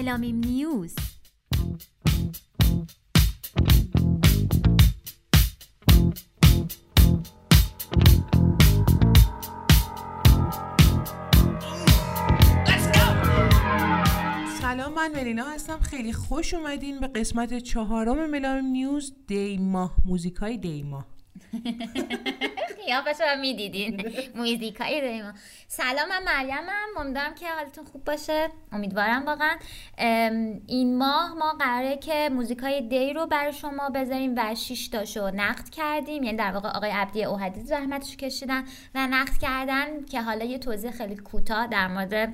ملامیم نیوز. سلام من ملینا هستم. خیلی خوش اومدین به قسمت چهارم ملامیم نیوز دی ماه. موزیکای دی ماه. قیافش رو می‌دیدین. موزیکای دیما سلام من مریمم امیدوارم که حالتون خوب باشه. امیدوارم واقعا این ماه ما قراره که موزیکای دی رو برای شما بذاریم و شش تاشو نقد کردیم. یعنی در واقع آقای عبدی اوهدی زحمتش کشیدن و نقد کردن که حالا یه توضیح خیلی کوتاه در مورد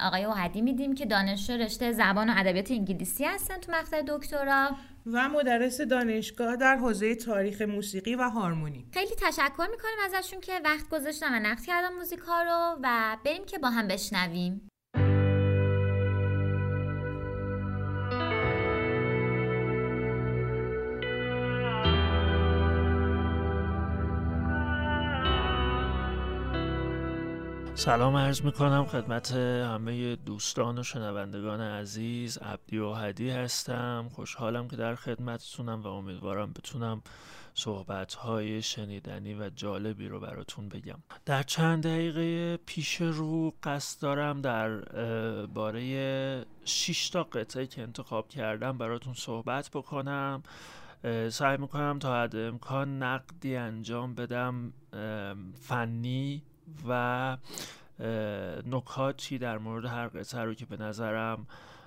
آقای اوهدی میدیم که دانشجو رشته زبان و ادبیات انگلیسی هستن تو مقطع دکترا. و مدرس دانشگاه در حوزه تاریخ موسیقی و هارمونی. خیلی تشکر می‌کنیم ازشون که وقت گذاشتن و نقد کردن موزیکا رو و بریم که با هم بشنویم. سلام عرض می کنم خدمت همه دوستان و شنوندگان عزیز. عبدی و هدی هستم. خوشحالم که در خدمتتونم و امیدوارم بتونم صحبت های شنیدنی و جالبی رو براتون بگم. در چند دقیقه پیش رو قصد دارم در باره 6 تا قطعه که انتخاب کردم براتون صحبت بکنم. سعی می‌کنم تا حد امکان نقدی انجام بدم فنی و نکاتی در مورد هر قطعه رو که به نظرم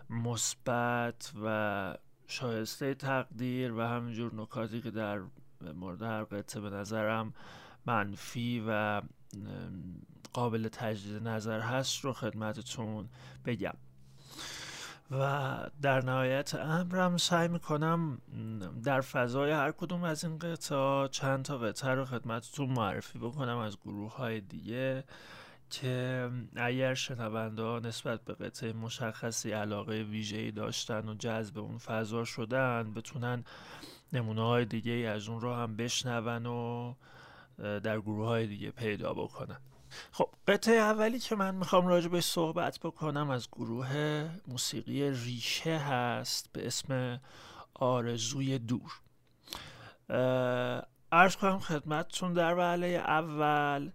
مثبت و شایسته تقدیر و همینجور نکاتی که در مورد هر قطعه به نظرم منفی و قابل تجدید نظر هست رو خدمتتون بگم. و در نهایت امرم سعی می‌کنم در فضای هر کدوم از این قطعه چند تا قطعه رو خدمتتون معرفی بکنم از گروه های دیگه که اگر شنونده نسبت به قطعه مشخصی علاقه ویژه‌ای داشتن و جذب اون فضا شدن بتونن نمونه های دیگه از اون رو هم بشنون و در گروه های دیگه پیدا بکنن. خب قطعه اولی که من می‌خوام راجع به صحبت بکنم از گروه موسیقی ریشه هست به اسم آرزوی دور. عرض کنم خدمتتون در وهله اول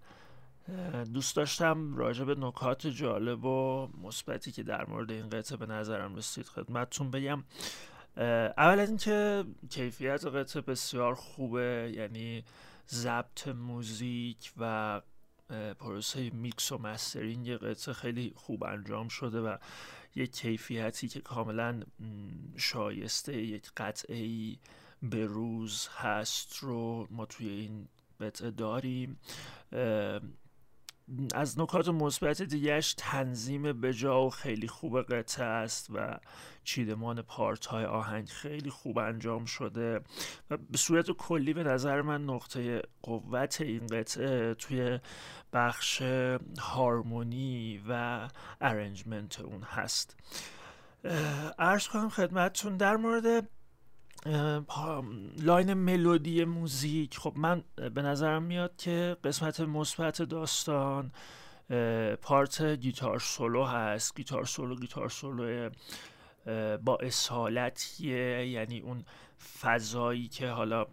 دوست داشتم راجع به نکات جالب و مثبتی که در مورد این قطعه به نظرم رسید خدمتتون بگم. اول اینکه کیفیت قطعه بسیار خوبه یعنی ضبط موزیک و پروسه میکس و mastering قطعه خیلی خوب انجام شده و یک کیفیتی که کاملا شایسته یک قطعه ای به روز هست رو ما توی این قطعه داریم. از نکات مثبت دیگهش تنظیم بجا و خیلی خوب قطعه است و چیدمان پارت های آهنگ خیلی خوب انجام شده و به صورت کلی به نظر من نقطه قوت این قطعه توی بخش هارمونی و arrangement اون هست. عرض کنم خدمتتون در مورد line ملودی موزیک. خب من به نظرم میاد که قسمت مثبت داستان پارت گیتار سولو هست. گیتار سولو گیتار سولو با اصالتیه. یعنی اون فضایی که حالا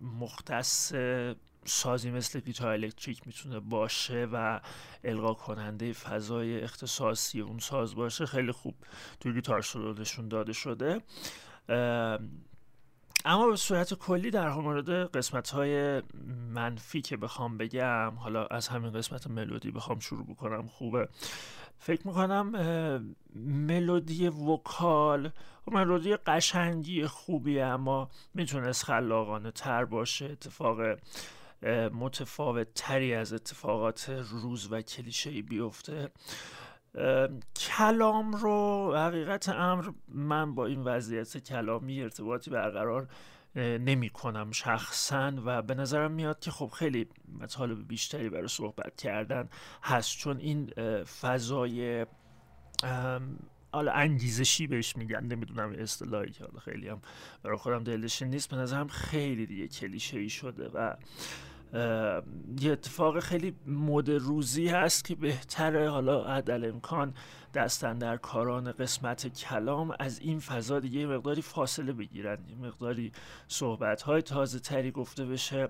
مختص سازی مثل گیتار الکتریک می‌تونه باشه و القا کننده فضای اختصاصی اون ساز باشه خیلی خوب توی گیتار سولو نشون داده شده. اما به صورت کلی در مورد قسمت های منفی که بخوام بگم حالا از همین قسمت ملودی بخوام شروع بکنم خوبه. فکر می‌کنم ملودی وکال خب ملودی قشنگی خوبی اما می‌تونست خلاقانه تر باشه. اتفاق متفاوت تری از اتفاقات روز و کلیشه بیفته. کلام رو حقیقت امر من با این وضعیت کلامی ارتباطی برقرار نمی کنم شخصا و به نظرم میاد که خب خیلی مطالب بیشتری برای صحبت کردن هست. چون این فضای حالا انگیزشی بهش میگن نمی‌دونم اصطلاحی که حالا خیلی هم برای خودم دلشین نیست. به نظرم خیلی دیگه کلیشه ای شده و یه اتفاق خیلی مد روزی هست که بهتره. حالا عدل امکان دستن در کاران قسمت کلام از این فضا دیگه یه مقداری فاصله بگیرن. یه مقداری صحبت های تازه تری گفته بشه.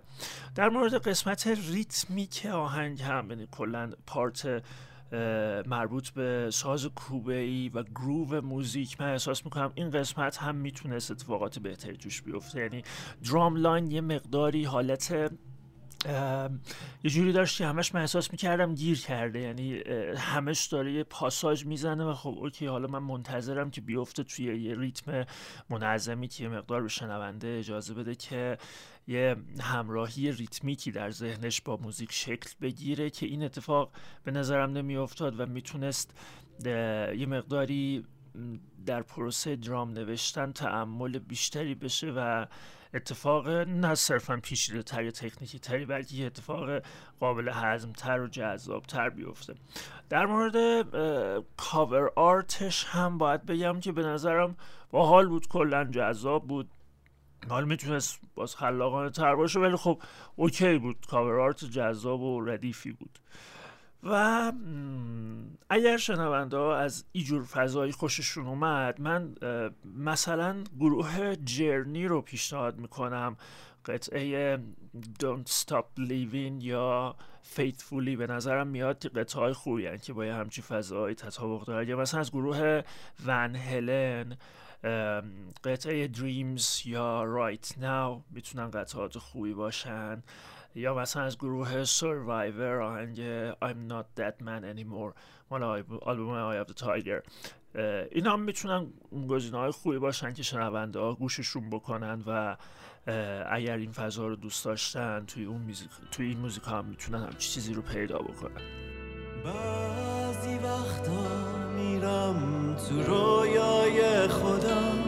در مورد قسمت ریتمیک آهنگ هم یعنی کلا part مربوط به ساز کوبه ای و groove موزیک من احساس می‌کنم این قسمت هم می‌تونست اتفاقات بهتری توش بیفته. یعنی drum line یه مقداری حالت یه جوری داشت همش من احساس می‌کردم گیر کرده یعنی همش داره یه پاساژ می‌زنه و خب okay حالا من منتظرم که بیفته توی یه ریتم منظمی که مقدار به شنونده اجازه بده که یه همراهی ریتمیکی در ذهنش با موزیک شکل بگیره که این اتفاق به نظرم نمیافتاد و می‌تونست یه مقداری در پروسه درام نوشتن تعمل بیشتری بشه و اتفاق نه صرفا پیشیده تر یا تکنیکی تری بلکه یه اتفاق قابل هضم تر و جذاب تر بیفته. در مورد cover art ش هم باید بگم که به نظرم با حال بود کلا جذاب بود. حالا می‌تونست باز خلاقانه تر باشه ولی خب okay بود. cover art جذاب و ردیفی بود. و اگر شنونده ها از ایجور فضایی خوششون اومد من مثلا گروه جرنی رو پیشنهاد می‌کنم. قطعه Don't Stop Believin' یا Faithfully به نظرم میاد قطعه های خوبی که با یه همچی فضایی تطابق داره یا مثلا از گروه ون هلن قطعه Dreams یا Right Now می‌تونن قطعات خوبی باشن. یا مثلا از گروه Survivor آهنگ I'm not that man anymore. مال آلبوم I have the tiger این هم می‌تونن گزینه های خوبی باشن که شنونده ها گوششون بکنن و اگر این فضا رو دوست داشتن توی اون موزیک توی این موزیک هم می‌تونن هم چیزی رو پیدا بکنن بعضی وقتا میرم تو رویای خودم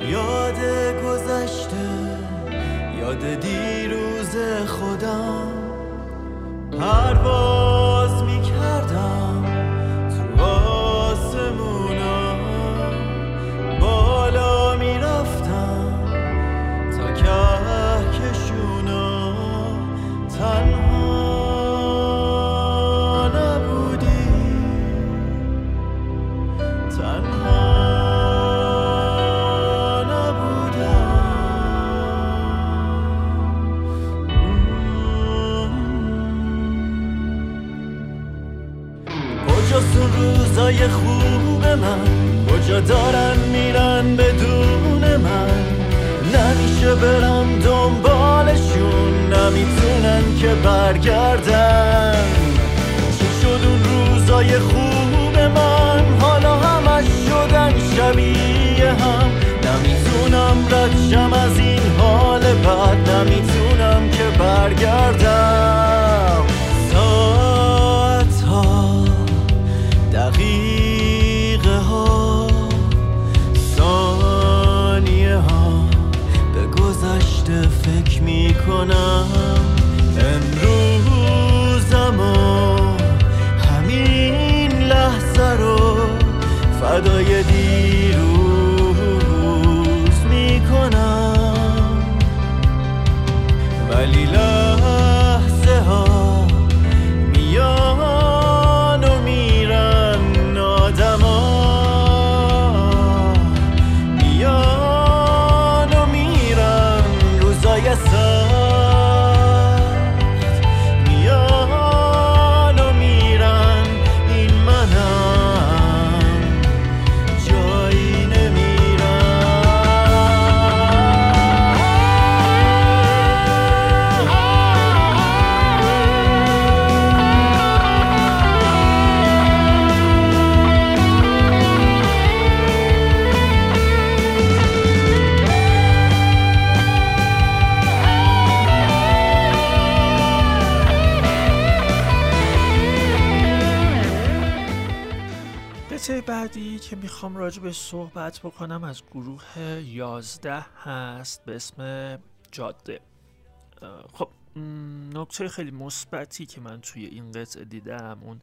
یاد گذشته یاد دیروز خودم پرواز روزای خوب من. کجا دارن میرن بدون من. نمیشه برم دنبالشون نمی‌تونن که برگردن. چی شد اون روزای خوب من؟ حالا همش شدن شبیه هم. نمی‌تونم ردشم از این حال بد نمی‌تونم که برگردم. صحبت بکنم از گروه 11 هست به اسم جاده. خب نکته خیلی مثبتی که من توی این قطعه دیدم اون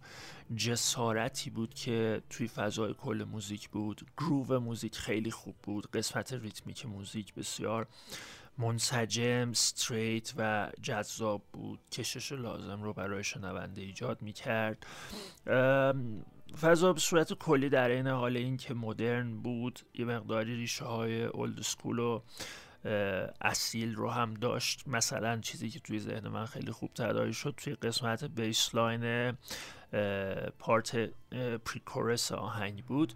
جسارتی بود که توی فضای کل موزیک بود. groove موزیک خیلی خوب بود. قسمت ریتمیک موزیک بسیار منسجم straight و جذاب بود. کشش لازم رو برای شنونده ایجاد می‌کرد. فضا به صورت کلی در عین حال این که مدرن بود یه مقداری ریشه های old school و اصیل رو هم داشت. مثلا چیزی که توی ذهن من خیلی خوب تداعی شد توی قسمت bassline پارت pre-chorus آهنگ بود.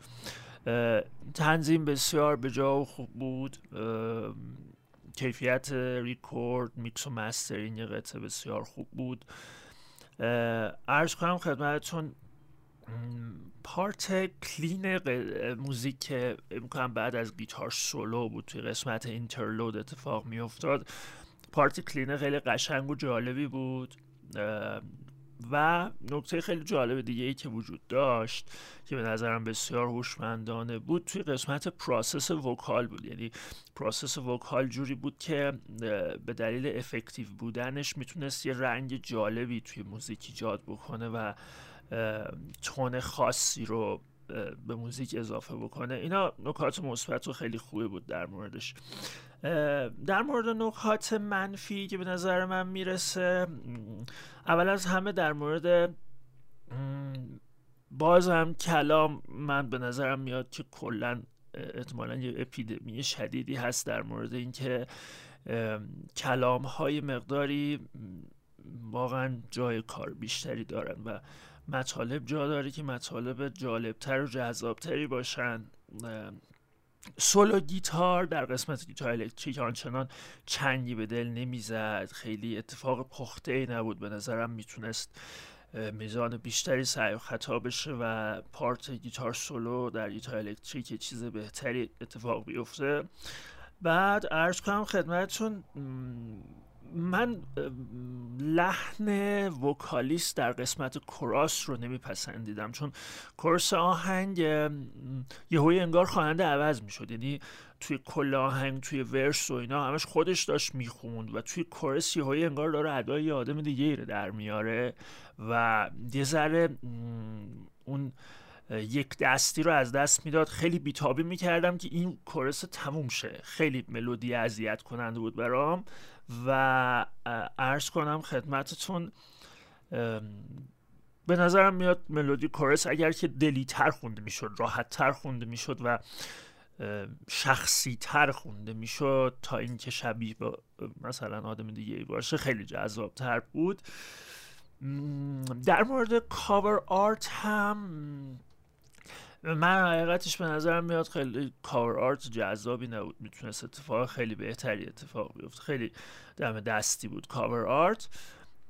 تنظیم بسیار به جا و خوب بود. کیفیت record mix و mastering قطعه بسیار خوب بود. عرض کنم خدمتتون part clean موزیک فکر می‌کنم بعد از گیتار سولو بود توی قسمت interlude اتفاق میافتاد part clean خیلی قشنگ و جالبی بود و نکته خیلی جالب دیگه ای که وجود داشت که به نظرم بسیار هوشمندانه بود توی قسمت process vocal بود. یعنی process vocal جوری بود که به دلیل افکتیو بودنش می‌تونست یه رنگ جالبی توی موزیک ایجاد بکنه و تون خاصی رو به موزیک اضافه بکنه. اینا نکات مثبت و خیلی خوبی بود در موردش. در مورد نکات منفی که به نظر من می‌رسه اول از همه در مورد باز هم کلام من به نظرم میاد که کلا احتمالا یه اپیدمی شدیدی هست در مورد اینکه کلام ها یه مقداری واقعا جای کار بیشتری دارن و مطالب جا داره که مطالب جالبتر و جذابتری باشن. سولو گیتار در قسمت گیتار الکتریک آنچنان چنگی به دل نمی‌زد. خیلی اتفاق پخته ای نبود. به نظرم می‌تونست میزان بیشتری سعی و خطا بشه و part گیتار سولو در گیتار الکتریک چیز بهتری اتفاق بیفته. بعد ارز کنم خدمتتون من لحن وکالیست در قسمت کراس رو نمیپسندیدم. چون کورس آهنگ یهوی انگار خواننده عوض می‌شد. یعنی توی کل آهنگ توی ورس و اینا همش خودش داشت می‌خوند و توی کورس یهوی انگار داره ادای یه آدم دیگه رو در میاره و یه ذره اون یک دستی رو از دست می‌داد. خیلی بیتابی می‌کردم که این کورس تموم شه. خیلی ملودی اذیت کننده بود برام. و عرض کنم خدمتتون به نظرم میاد ملودی کورس اگر که دلیتر خونده می‌شد راحت تر خونده می‌شد و شخصی تر خونده می‌شد تا اینکه شبیه به مثلا آدم دیگه باشه خیلی جذاب تر بود در مورد کاور آرت هم من حقیقتش به نظرم میاد خیلی کار آرت جذابی نبود. می‌تونست اتفاق خیلی بهتری اتفاق بیفته. خیلی دم دستی بود cover art.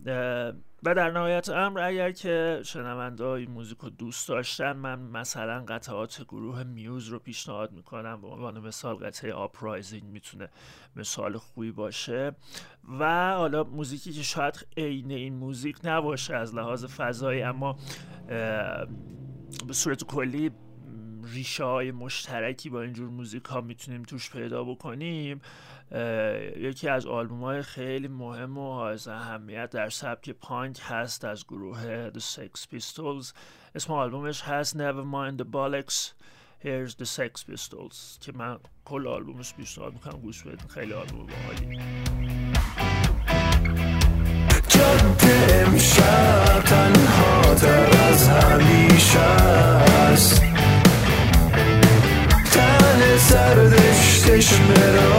و در نهایت امر اگر که شنونده های موزیک رو دوست داشتن من مثلا قطعات گروه Muse رو پیشنهاد می‌کنم. به عنوان مثال قطعه Uprising می‌تونه مثال خوبی باشه. و حالا موزیکی که شاید عین این موزیک نباشه از لحاظ فضایی اما به صورت کلی ریشه های مشترکی با اینجور موزیک ها می‌تونیم توش پیدا بکنیم یکی از آلبوم های خیلی مهم و از اهمیت در سبک پانک هست از گروه The Sex Pistols. اسم آلبومش هست Never Mind the Bollocks Here's the Sex Pistols که من کل آلبومش پیشنهاد می‌کنم گوش بدین. خیلی آلبوم باحالی. جاده امشب تنها تر از همیشه است. Deixa-me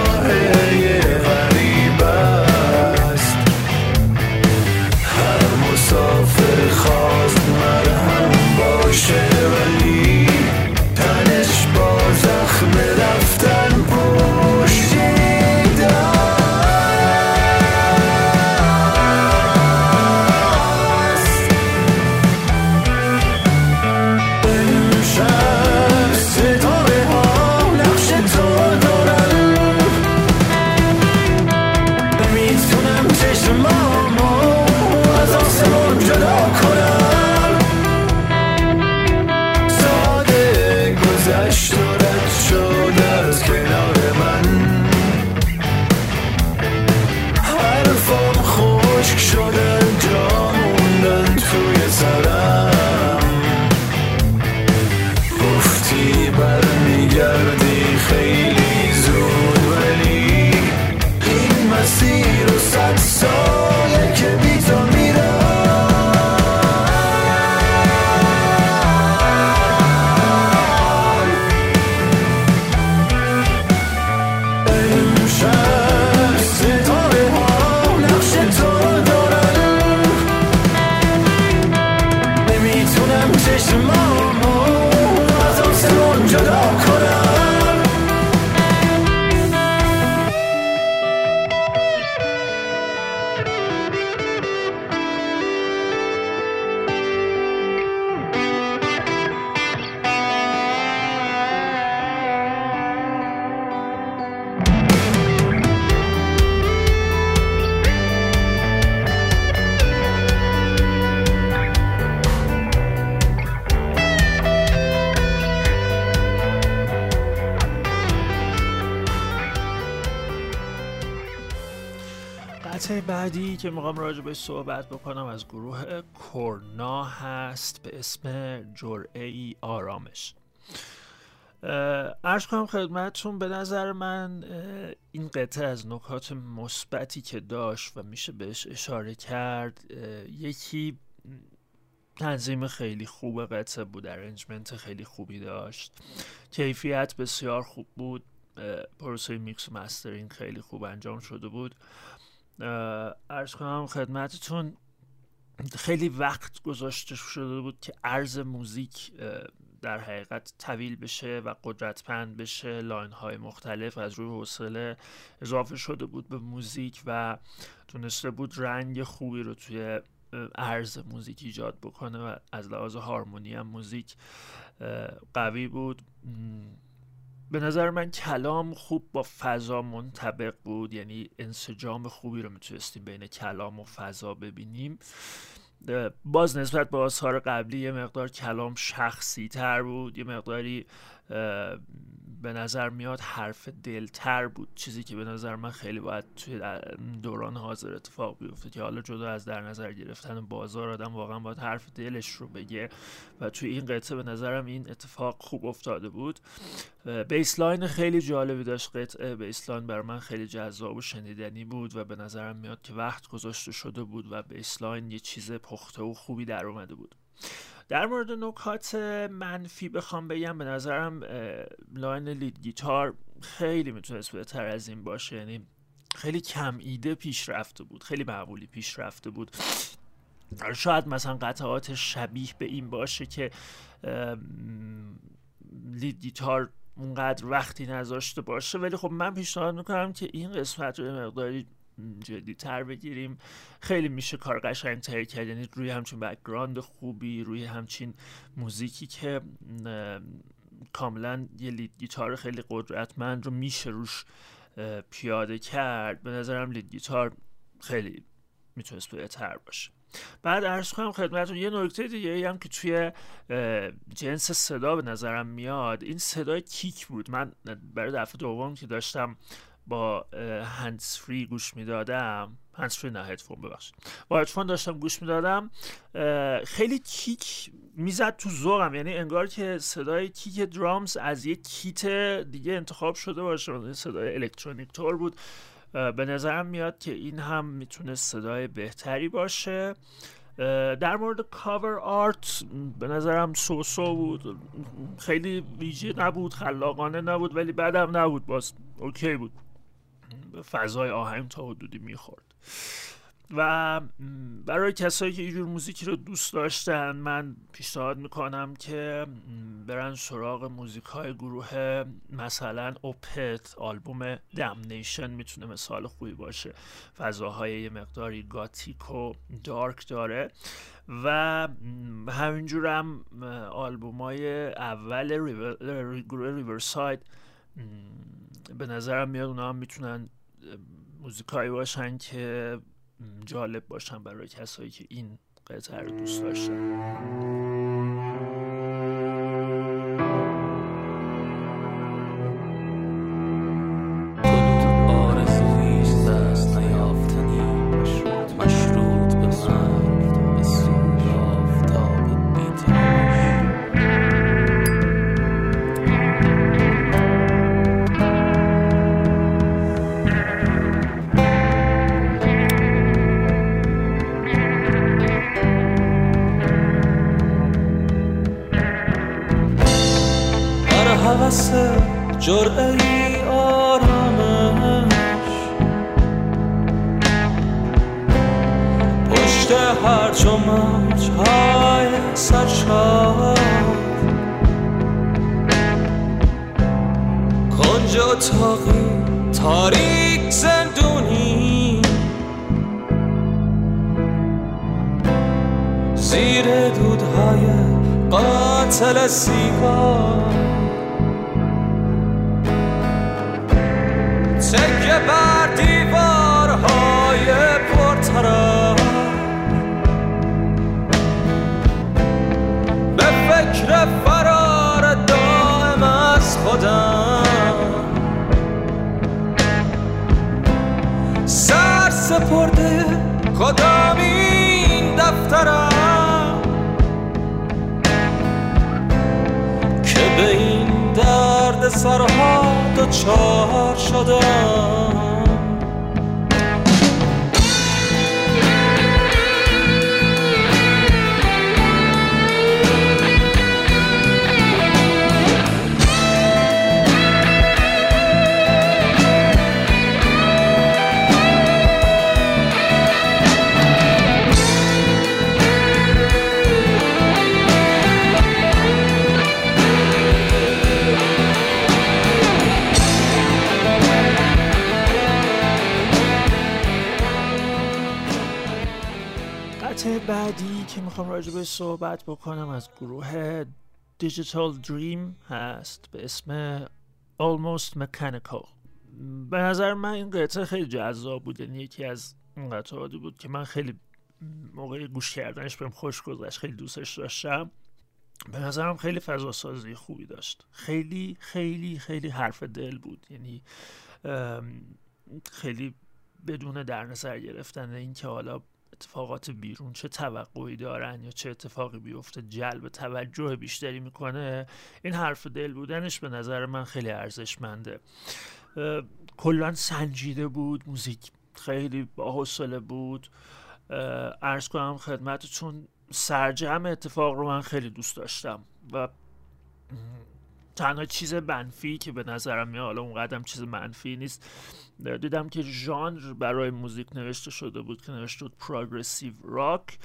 که می‌خوام راجع به صحبت بکنم از گروه کورنا هست به اسم جرعه ای آرامش ارز کنم خدمتتون به نظر من این قطعه از نکات مثبتی که داشت و میشه بهش اشاره کرد یکی تنظیم خیلی خوب قطعه بود ارنجمنت خیلی خوبی داشت. کیفیت بسیار خوب بود پروسه mix mastering خیلی خوب انجام شده بود. عرض کنم خدمتتون خیلی وقت گذاشته شده بود که عرض موزیک در حقیقت طویل بشه و قدرتمند بشه. line های مختلف از روی حوصله اضافه شده بود به موزیک و تونسته بود رنگ خوبی رو توی عرض موزیک ایجاد بکنه و از لحاظ هارمونی هم موزیک قوی بود. به نظر من کلام خوب با فضا منطبق بود. یعنی انسجام خوبی رو می‌تونستیم بین کلام و فضا ببینیم. باز نسبت به آثار قبلی یه مقدار کلام شخصی تر بود. یه مقداری به نظر میاد حرف دلتر بود. چیزی که به نظر من خیلی باید توی دوران حاضر اتفاق بیفته که حالا جدا از در نظر گرفتن بازار آدم واقعا باید حرف دلش رو بگه. و توی این قطعه به نظرم این اتفاق خوب افتاده بود. bassline خیلی جالبی داشت قطعه. bassline برا من خیلی جذاب و شنیدنی بود و به نظرم میاد که وقت گذاشته شده بود و bassline یه چیز پخته و خوبی در اومده بود. در مورد نکات منفی بخوام بگم به نظرم line lead guitar خیلی می‌تونست بهتر از این باشه. یعنی خیلی کم ایده پیش رفته بود خیلی معمولی پیش رفته بود. شاید مثلا قطعات شبیه به این باشه که lead guitar اونقدر وقتی نذاشته باشه. ولی خب من پیشنهاد می‌کنم که این قسمت رو مقداری جدی تر بگیریم. خیلی میشه کار قشنگ تری کرد. یعنی روی همچین background خوبی روی همچین موزیکی که کاملا یه lead guitar خیلی قدرتمند رو میشه روش پیاده کرد. به نظرم lead guitar خیلی می‌تونست بهتر باشه. بعد ارز کنم خدمتتون یه نکته دیگه هم که توی جنس صدا به نظرم میاد. این صدای کیک بود. من برای دفعه دوم که داشتم با هندز فری گوش می‌دادم. هندز فری نه هدفون ببخشید. با هدفون داشتم گوش می‌دادم. خیلی کیک می‌زد تو ذوقم. یعنی انگار که صدای کیک درامز از یک کیت دیگه انتخاب شده باشه. صدای الکترونیک تور بود. به نظرم میاد که این هم می‌تونه صدای بهتری باشه. در مورد cover art به نظرم so-so بود. خیلی ویژه نبود خلاقانه نبود ولی بعدم نبود. باز okay بود. فضای آهنگ تا حدودی می‌خورد. و برای کسایی که اینجور موزیکی رو دوست داشتن من پیشنهاد می‌کنم که برن سراغ موزیک های گروه مثلا اوپت آلبوم دمنیشن می‌تونه مثال خوبی باشه. فضاهای یه مقداری گاتیک و دارک داره. و همینجور هم آلبوم های اول گروه ریورساید به نظرم میاد اونا هم می‌تونن موزیکایی باشن که جالب باشن برای کسایی که این قطعه رو دوست داشتن. فکر فرار دائم از خودم. سر سپرده خودم این دفترم. که به این درد سرها دچار شدم. که می‌خوام به صحبت بکنم از گروه دیجیتال دریم هست به اسم Almost Mechanical. به نظر من این قطعه خیلی جذاب بود یعنی یکی از اون قطعاتی بود که من خیلی موقع گوش کردنش بهم خوش گذشت خیلی دوستش داشتم. به نظرم خیلی فضا سازی خوبی داشت. خیلی خیلی خیلی حرف دل بود. یعنی خیلی بدون در نظر گرفتن اینکه حالا اتفاقات بیرون چه توقعی دارن یا چه اتفاقی بیفته؟ جلب توجه بیشتری می‌کنه. این حرف دل بودنش به نظر من خیلی ارزشمنده. کلا سنجیده بود موزیک خیلی با حوصله بود ارز کنم خدمتتون سرجم اتفاق رو من خیلی دوست داشتم و تنها چیز منفی که به نظرم میاد حالا اون قدم چیز منفی نیست. دیدم که ژانر برای موزیک نوشته شده بود که نوشته بود progressive rock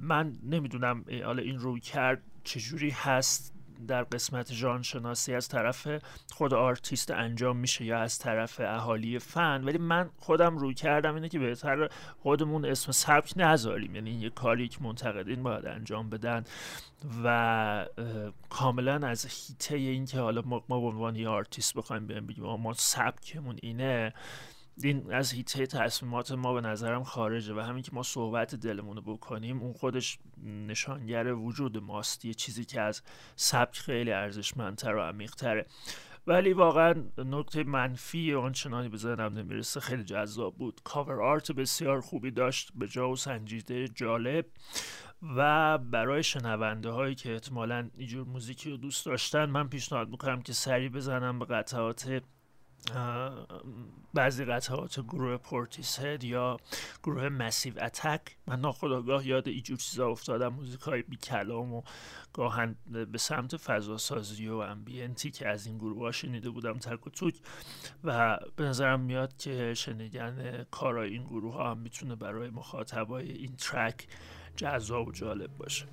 من نمی‌دونم حالا این رویکرد چجوری هست. در قسمت ژانر شناسی از طرف خود آرتیست انجام میشه یا از طرف اهالی فن. ولی من خودم رویکردم اینه که بهتر خودمون اسم سبک نذاریم. یعنی یه کاری که منتقدین باید انجام بدن و کاملا از حیطه این که حالا ما, به عنوان یه آرتیست بخوایم بگیم ما سبکمون اینه این از هیته تصمیمات ما به نظرم خارجه و همین که ما صحبت دلمون رو بکنیم اون خودش نشانگر وجود ماست. یه چیزی که از سبک خیلی ارزشمندتر و عمیقتره. ولی واقعا نکته منفی آنچنانی به ذهنم نمی‌رسه خیلی جذاب بود. کاور آرت بسیار خوبی داشت به جا و سنجیده جالب. و برای شنونده هایی که احتمالا اینجور موزیکی رو دوست داشتن من پیشنهاد می‌کنم که سری بزنم به قطعات بعضی قطعات گروه Portishead یا گروه Massive Attack. من ناخودآگاه یاد اینجور چیزا افتادم. موزیک های بی کلام و گاها به سمت فضا سازی و ambient ی که از این گروه ها شنیده بودم تک و توک. و به نظرم میاد که شنیدن کارای این گروه ها هم می‌تونه برای مخاطبای این track جذاب و جالب باشه.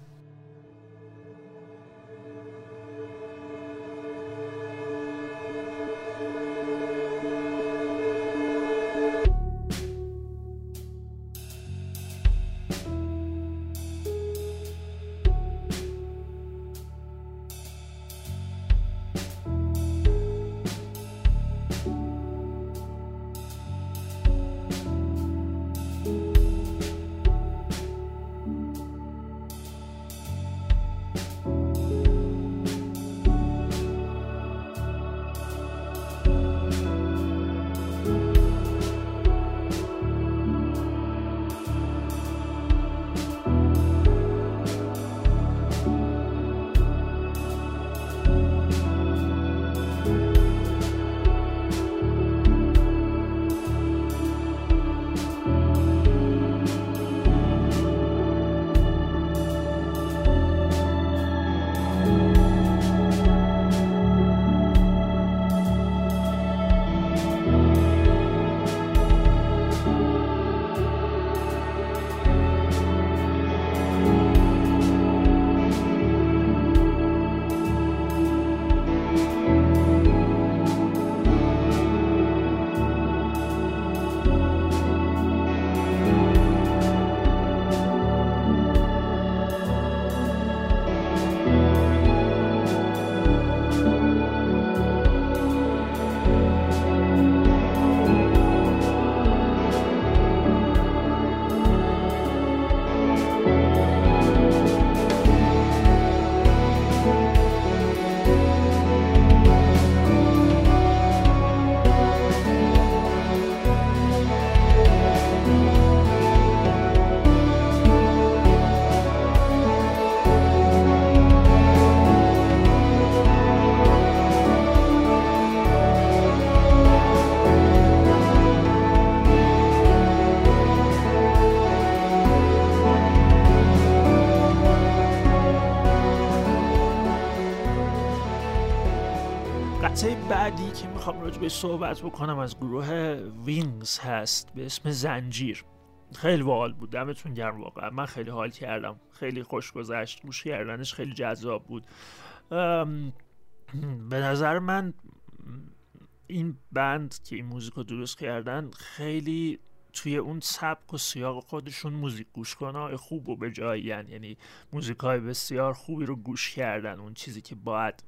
بعدی که می‌خوام راجع به صحبت بکنم از گروه Wings هست به اسم زنجیر. خیلی باحال بود دمتون گرم واقعا. من خیلی حال کردم. خیلی خوش گذشت گوش کردنش خیلی جذاب بود. به نظر من این band که این موزیک رو درست کردن خیلی توی اون سبک و سیاق خودشون موزیک گوش کنه خوب و به جایی یعنی موزیک های بسیار خوبی رو گوش کردن. اون چیزی که باید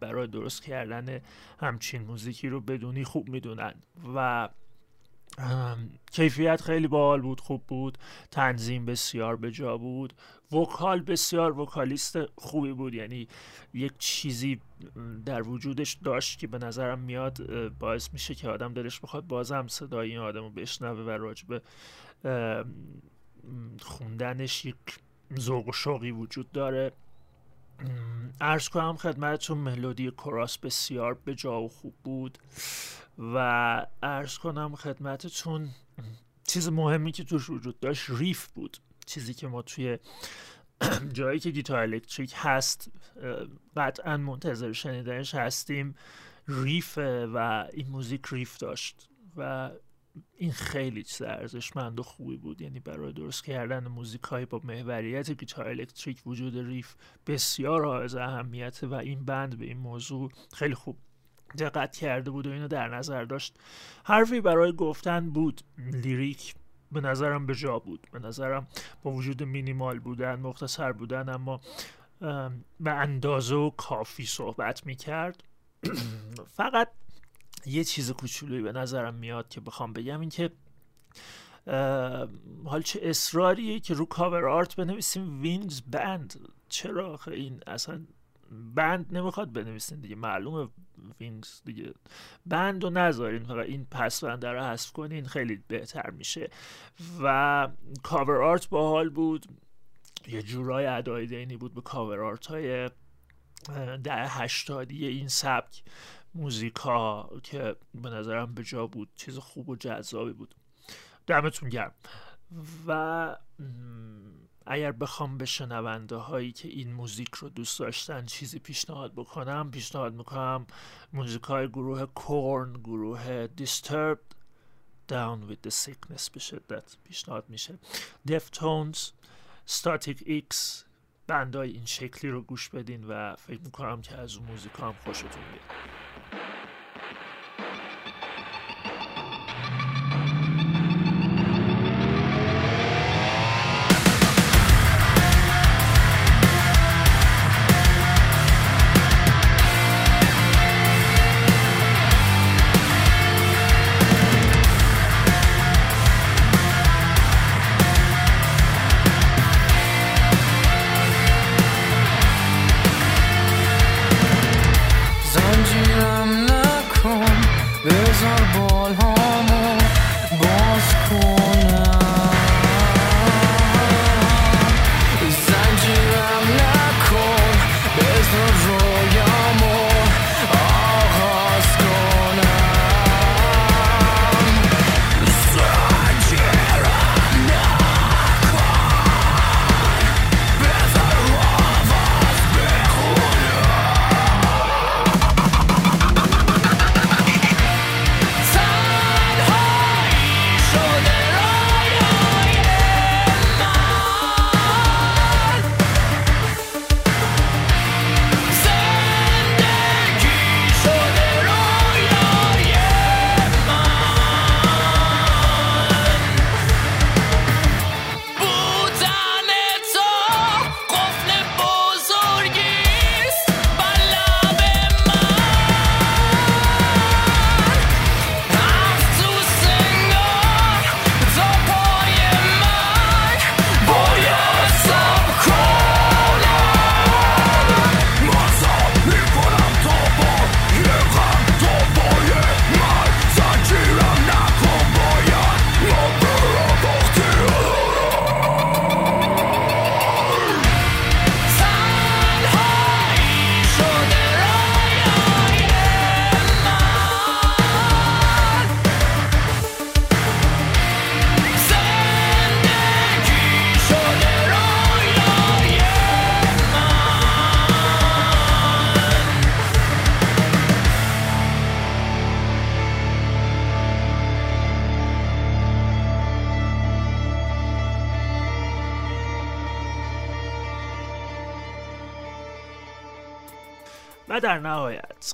برای درست کردن همچین موزیکی رو بدونی خوب می‌دونن. و کیفیت خیلی باحال بود خوب بود. تنظیم بسیار به جا بود. وکال بسیار وکالیست خوبی بود. یعنی یک چیزی در وجودش داشت که به نظرم میاد باعث میشه که آدم دلش بخواد بازم صدای این آدم رو بشنوه و راجب خوندنش یک ذوق و شوقی وجود داره. عرض کنم خدمتتون ملودی chorus بسیار به جا و خوب بود و عرض کنم خدمتتون چیز مهمی که توش وجود داشت riff بود. چیزی که ما توی جایی که گیتار الکتریک هست قطعا منتظر شنیدنش هستیم. riff ه و این موزیک riff داشت و این خیلی چیز ارزشمند و خوبی بود. یعنی برای درست کردن موزیک با محوریت گیتار الکتریک وجود riff بسیار حائز اهمیت و این بند به این موضوع خیلی خوب دقت کرده بود و اینو در نظر داشت. حرفی برای گفتن بود. لیریک به نظرم به جا بود. به نظرم با وجود مینیمال بودن مختصر بودن اما به اندازه و کافی صحبت می‌کرد. فقط یه چیز کوچولویی به نظرم میاد که بخوام بگم این که حالا چه اصراریه که رو cover art بنویسیم Wings Band. چرا این اصلا band نمی‌خواد بنویسین دیگه؟ معلومه Wings دیگه band رو نذارین. فقط این پسوند رو حذف کنین خیلی بهتر میشه. و cover art باحال بود. یه جورای ادای دینی بود به cover art های دهه هشتادی این سبک. موزیکا که به نظرم به جا بود چیز خوب و جذابی بود. دمتون گرم. و اگر بخوام به شنونده هایی که این موزیک رو دوست داشتن چیزی پیشنهاد بکنم پیشنهاد می‌کنم موزیک های گروه کورن گروه Disturbed Down with the Sickness به شدت پیشنهاد میشه. Deftones Static X بندای این شکلی رو گوش بدین و فکر می‌کنم که از اون موزیک هم خوشتون بیاد.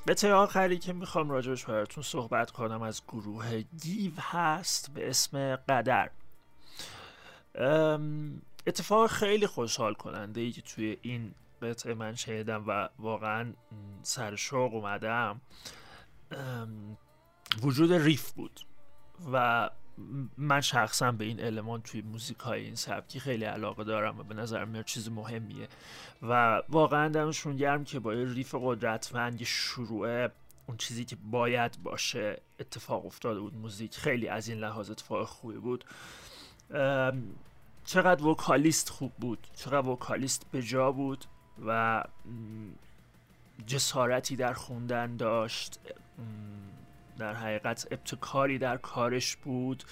قطعه آخری که می‌خوام راجبش براتون صحبت کنم از گروه گیو هست به اسم قدر. اتفاق خیلی خوشحال کننده ای که توی این قطعه من شنیدم و واقعا سرشوق اومدم. وجود ریف بود و من شخصا به این المان توی موزیک های این سبکی خیلی علاقه دارم و به نظر میاد چیز مهمیه. و واقعا دمشون گرم که با یه ریف قدرتمند شروع اون چیزی که باید باشه اتفاق افتاده بود. موزیک خیلی از این لحاظ اتفاق خوبی بود. چقدر وکالیست خوب بود. چقدر وکالیست به جا بود و جسارتی در خوندن داشت. در حقیقت ابتکاری در کارش بود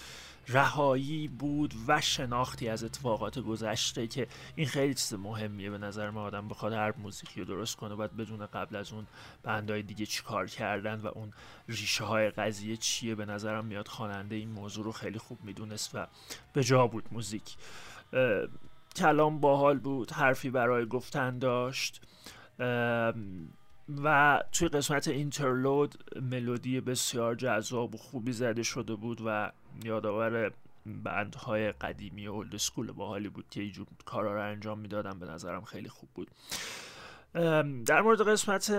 رهایی بود و شناختی از اتفاقات گذشته که این خیلی چیز مهمیه به نظر من آدم بخواد هر موزیکی رو درست کنه باید بدون قبل از اون بندهای دیگه چی کار کردن و اون ریشه های قضیه چیه. به نظرم میاد خواننده این موضوع رو خیلی خوب می‌دونست و به جا بود موزیک. کلام باحال بود حرفی برای گفتن داشت. و توی قسمت اینترلود ملودی بسیار جذاب و خوبی زده شده بود و یادآور band های قدیمی old school باحالی بود که اینجور کارا رو انجام می‌دادن به نظرم خیلی خوب بود. در مورد قسمت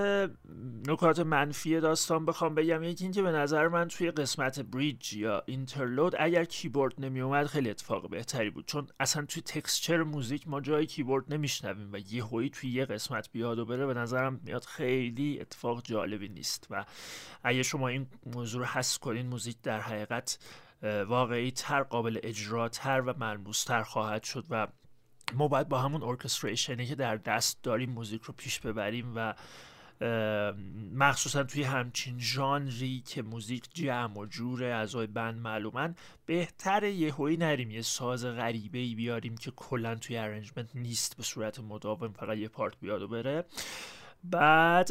نکات منفی داستان بخوام بگم یکی اینکه به نظر من توی قسمت bridge یا interlude اگر کیبورد نمی اومد خیلی اتفاق بهتری بود. چون اصلا توی texture موزیک ما جای کیبورد نمیشنویم و یهویی توی یه قسمت بیاد و بره به نظرم میاد خیلی اتفاق جالبی نیست. و اگه شما این موضوع رو حس کنین موزیک در حقیقت واقعی تر قابل اجراتر و ملموس تر خواهد شد و ما باید با همون orchestration ی که در دست داریم موزیک رو پیش ببریم و مخصوصا توی همچین ژانری که موزیک جمع و جوره اعضای band معلومن بهتر یهویی نریم یه ساز غریبه ای بیاریم که کلا توی arrangement نیست به صورت مداوم فقط یه part بیاد و بره. بعد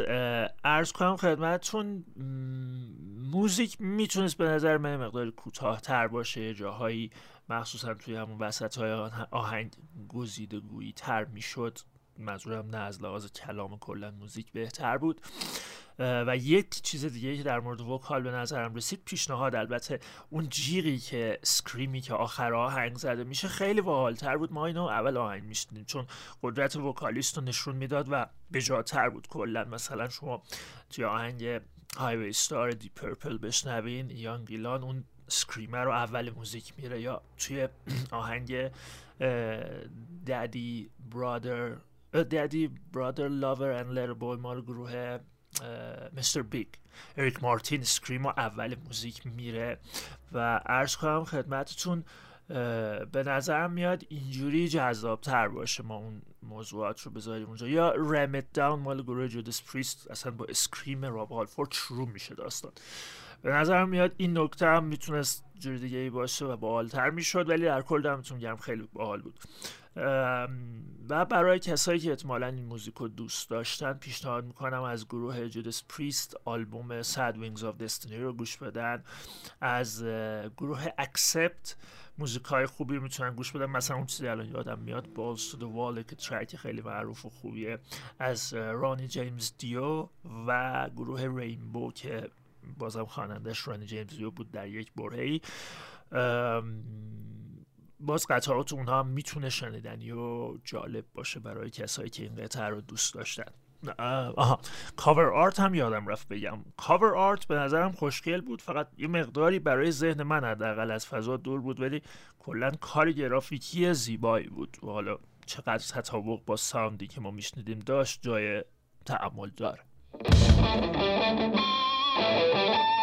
ارز کنم خدمتتون موزیک می‌تونست به نظر من مقدار کوتاهتر باشه جاهایی مخصوصا توی همون وسط های آهنگ گزیده گویی تر می‌شد منظورم نه از لحاظ کلام کلا موزیک بهتر بود. و یک چیز دیگه که در مورد وکال به نظرم رسید پیشنهاد البته اون جیغی که سکریمی که آخر آهنگ زده میشه خیلی باحالتر بود. ما اینو اول آهنگ میشنیم چون قدرت vocalist رو نشون می‌داد و بجاتر بود. کلا مثلا شما توی آهنگ Highway Star Deep Purple بشنوین Ian Gillan اون scream رو اول موزیک میره یا توی آهنگ Daddy, Brother, Daddy, Brother, Lover, Little Boy مال گروه Mr. Big Eric Martin scream و اول موزیک میره و عرض کنم خدمتتون به نظرم میاد اینجوری جذاب تر باشه ما اون موضوعات رو بذاریم اونجا. یا Ram It Down مال گروه Judas Priest اصلا با scream Rob Halford شروع میشه داستان. به نظرم میاد این نکته هم می‌تونست جور دیگه ای باشه و باحالتر می‌شد ولی در کل دمتون گرم خیلی باحال بود. و برای کسایی که احتمالا این موزیک رو دوست داشتن پیشنهاد می‌کنم از گروه Judas Priest آلبوم Sad Wings of Destiny رو گوش بدن. از گروه Accept موزیک های خوبی می‌تونن گوش بدن. مثلا اون چیزی الان یادم میاد Balls to the Wall که track خیلی معروف و خوبیه. از Ronnie James Dio و گروه Rainbow که بازم خوانندش Ronnie James بود در یک برهه‌ای باز قطعات اونها هم می‌تونه شنیدنی و جالب باشه برای کسایی که این قطعه رو دوست داشتن. آها cover art هم یادم رفت بگم. cover art به نظرم خوشگل بود فقط یه مقداری برای ذهن من حداقل از فضا دور بود ولی کلا کار گرافیکی زیبایی بود. و حالا چقدر تطابق با sound ی که ما میشنیدیم داشت جای تأمل داره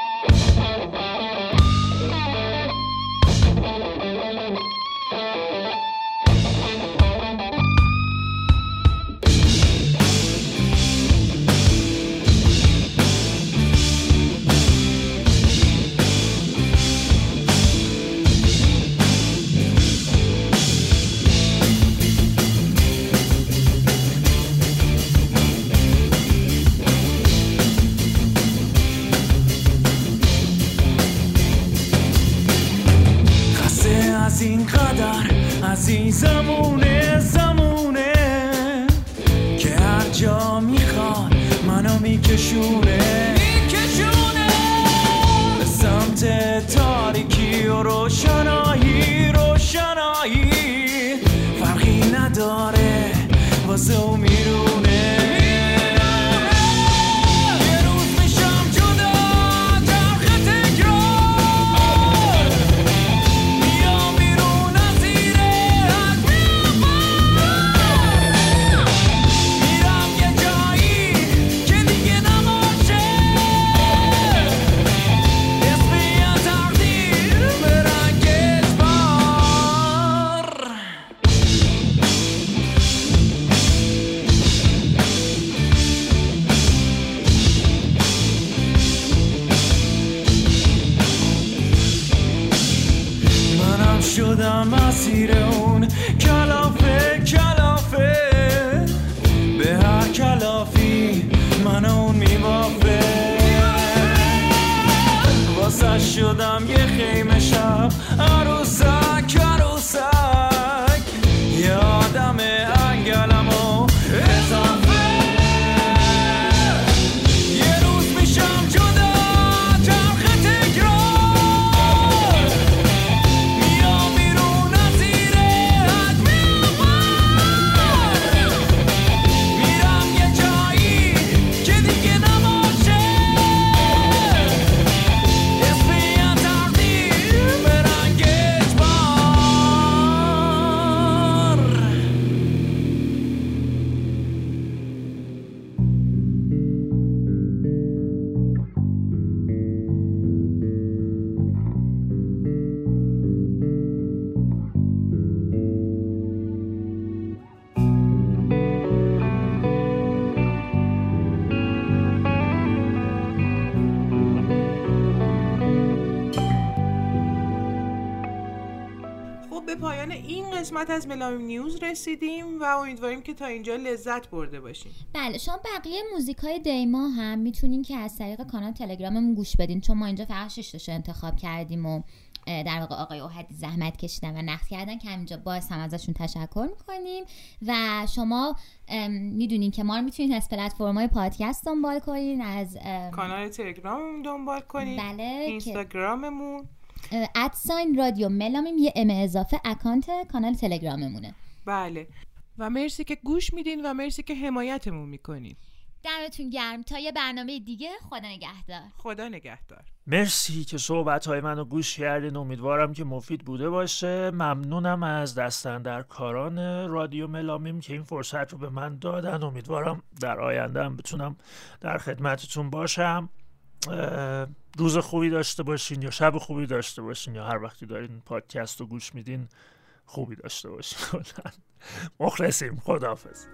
شدم اسیر اون کلافه کلافه. به هر کلافی من اون میبافه. واسه شدم یه خیمه شب عروسک عروسک. قسمت از ملام نیوز رسیدیم و امیدواریم که تا اینجا لذت برده باشیم بله شما بقیه موزیک های دیما هم می‌تونین که از طریق کانال تلگراممون گوش بدین چون ما اینجا فقط شش انتخاب کردیم و در واقع آقای اوهدی زحمت کشیدن و نقد کردن که همینجا باز هم ازشون تشکر می‌کنیم. و شما می‌دونین که ما رو می‌تونین از پلتفرم های پادکست دنبال کنین از کانال تلگراممون دنبال کنید بله اینستاگراممون. ادساین رادیو ملامیم یه ام اضافه اکانت کانال تلگراممونه. بله. و مرسی که گوش میدین و مرسی که حمایتمون می‌کنین. دمتون گرم. تا یه برنامه دیگه خدا نگهدار. خدا نگهدار. مرسی که صحبت های منو گوش کردین. امیدوارم که مفید بوده باشه. ممنونم از دستن در کاران رادیو ملامیم که این فرصت رو به من دادن. امیدوارم در آینده هم بتونم در خدمتتون باشم. روز خوبی داشته باشین یا شب خوبی داشته باشین یا هر وقتی دارین پادکست رو گوش میدین خوبی داشته باشین. مخلصیم. خداحافظ.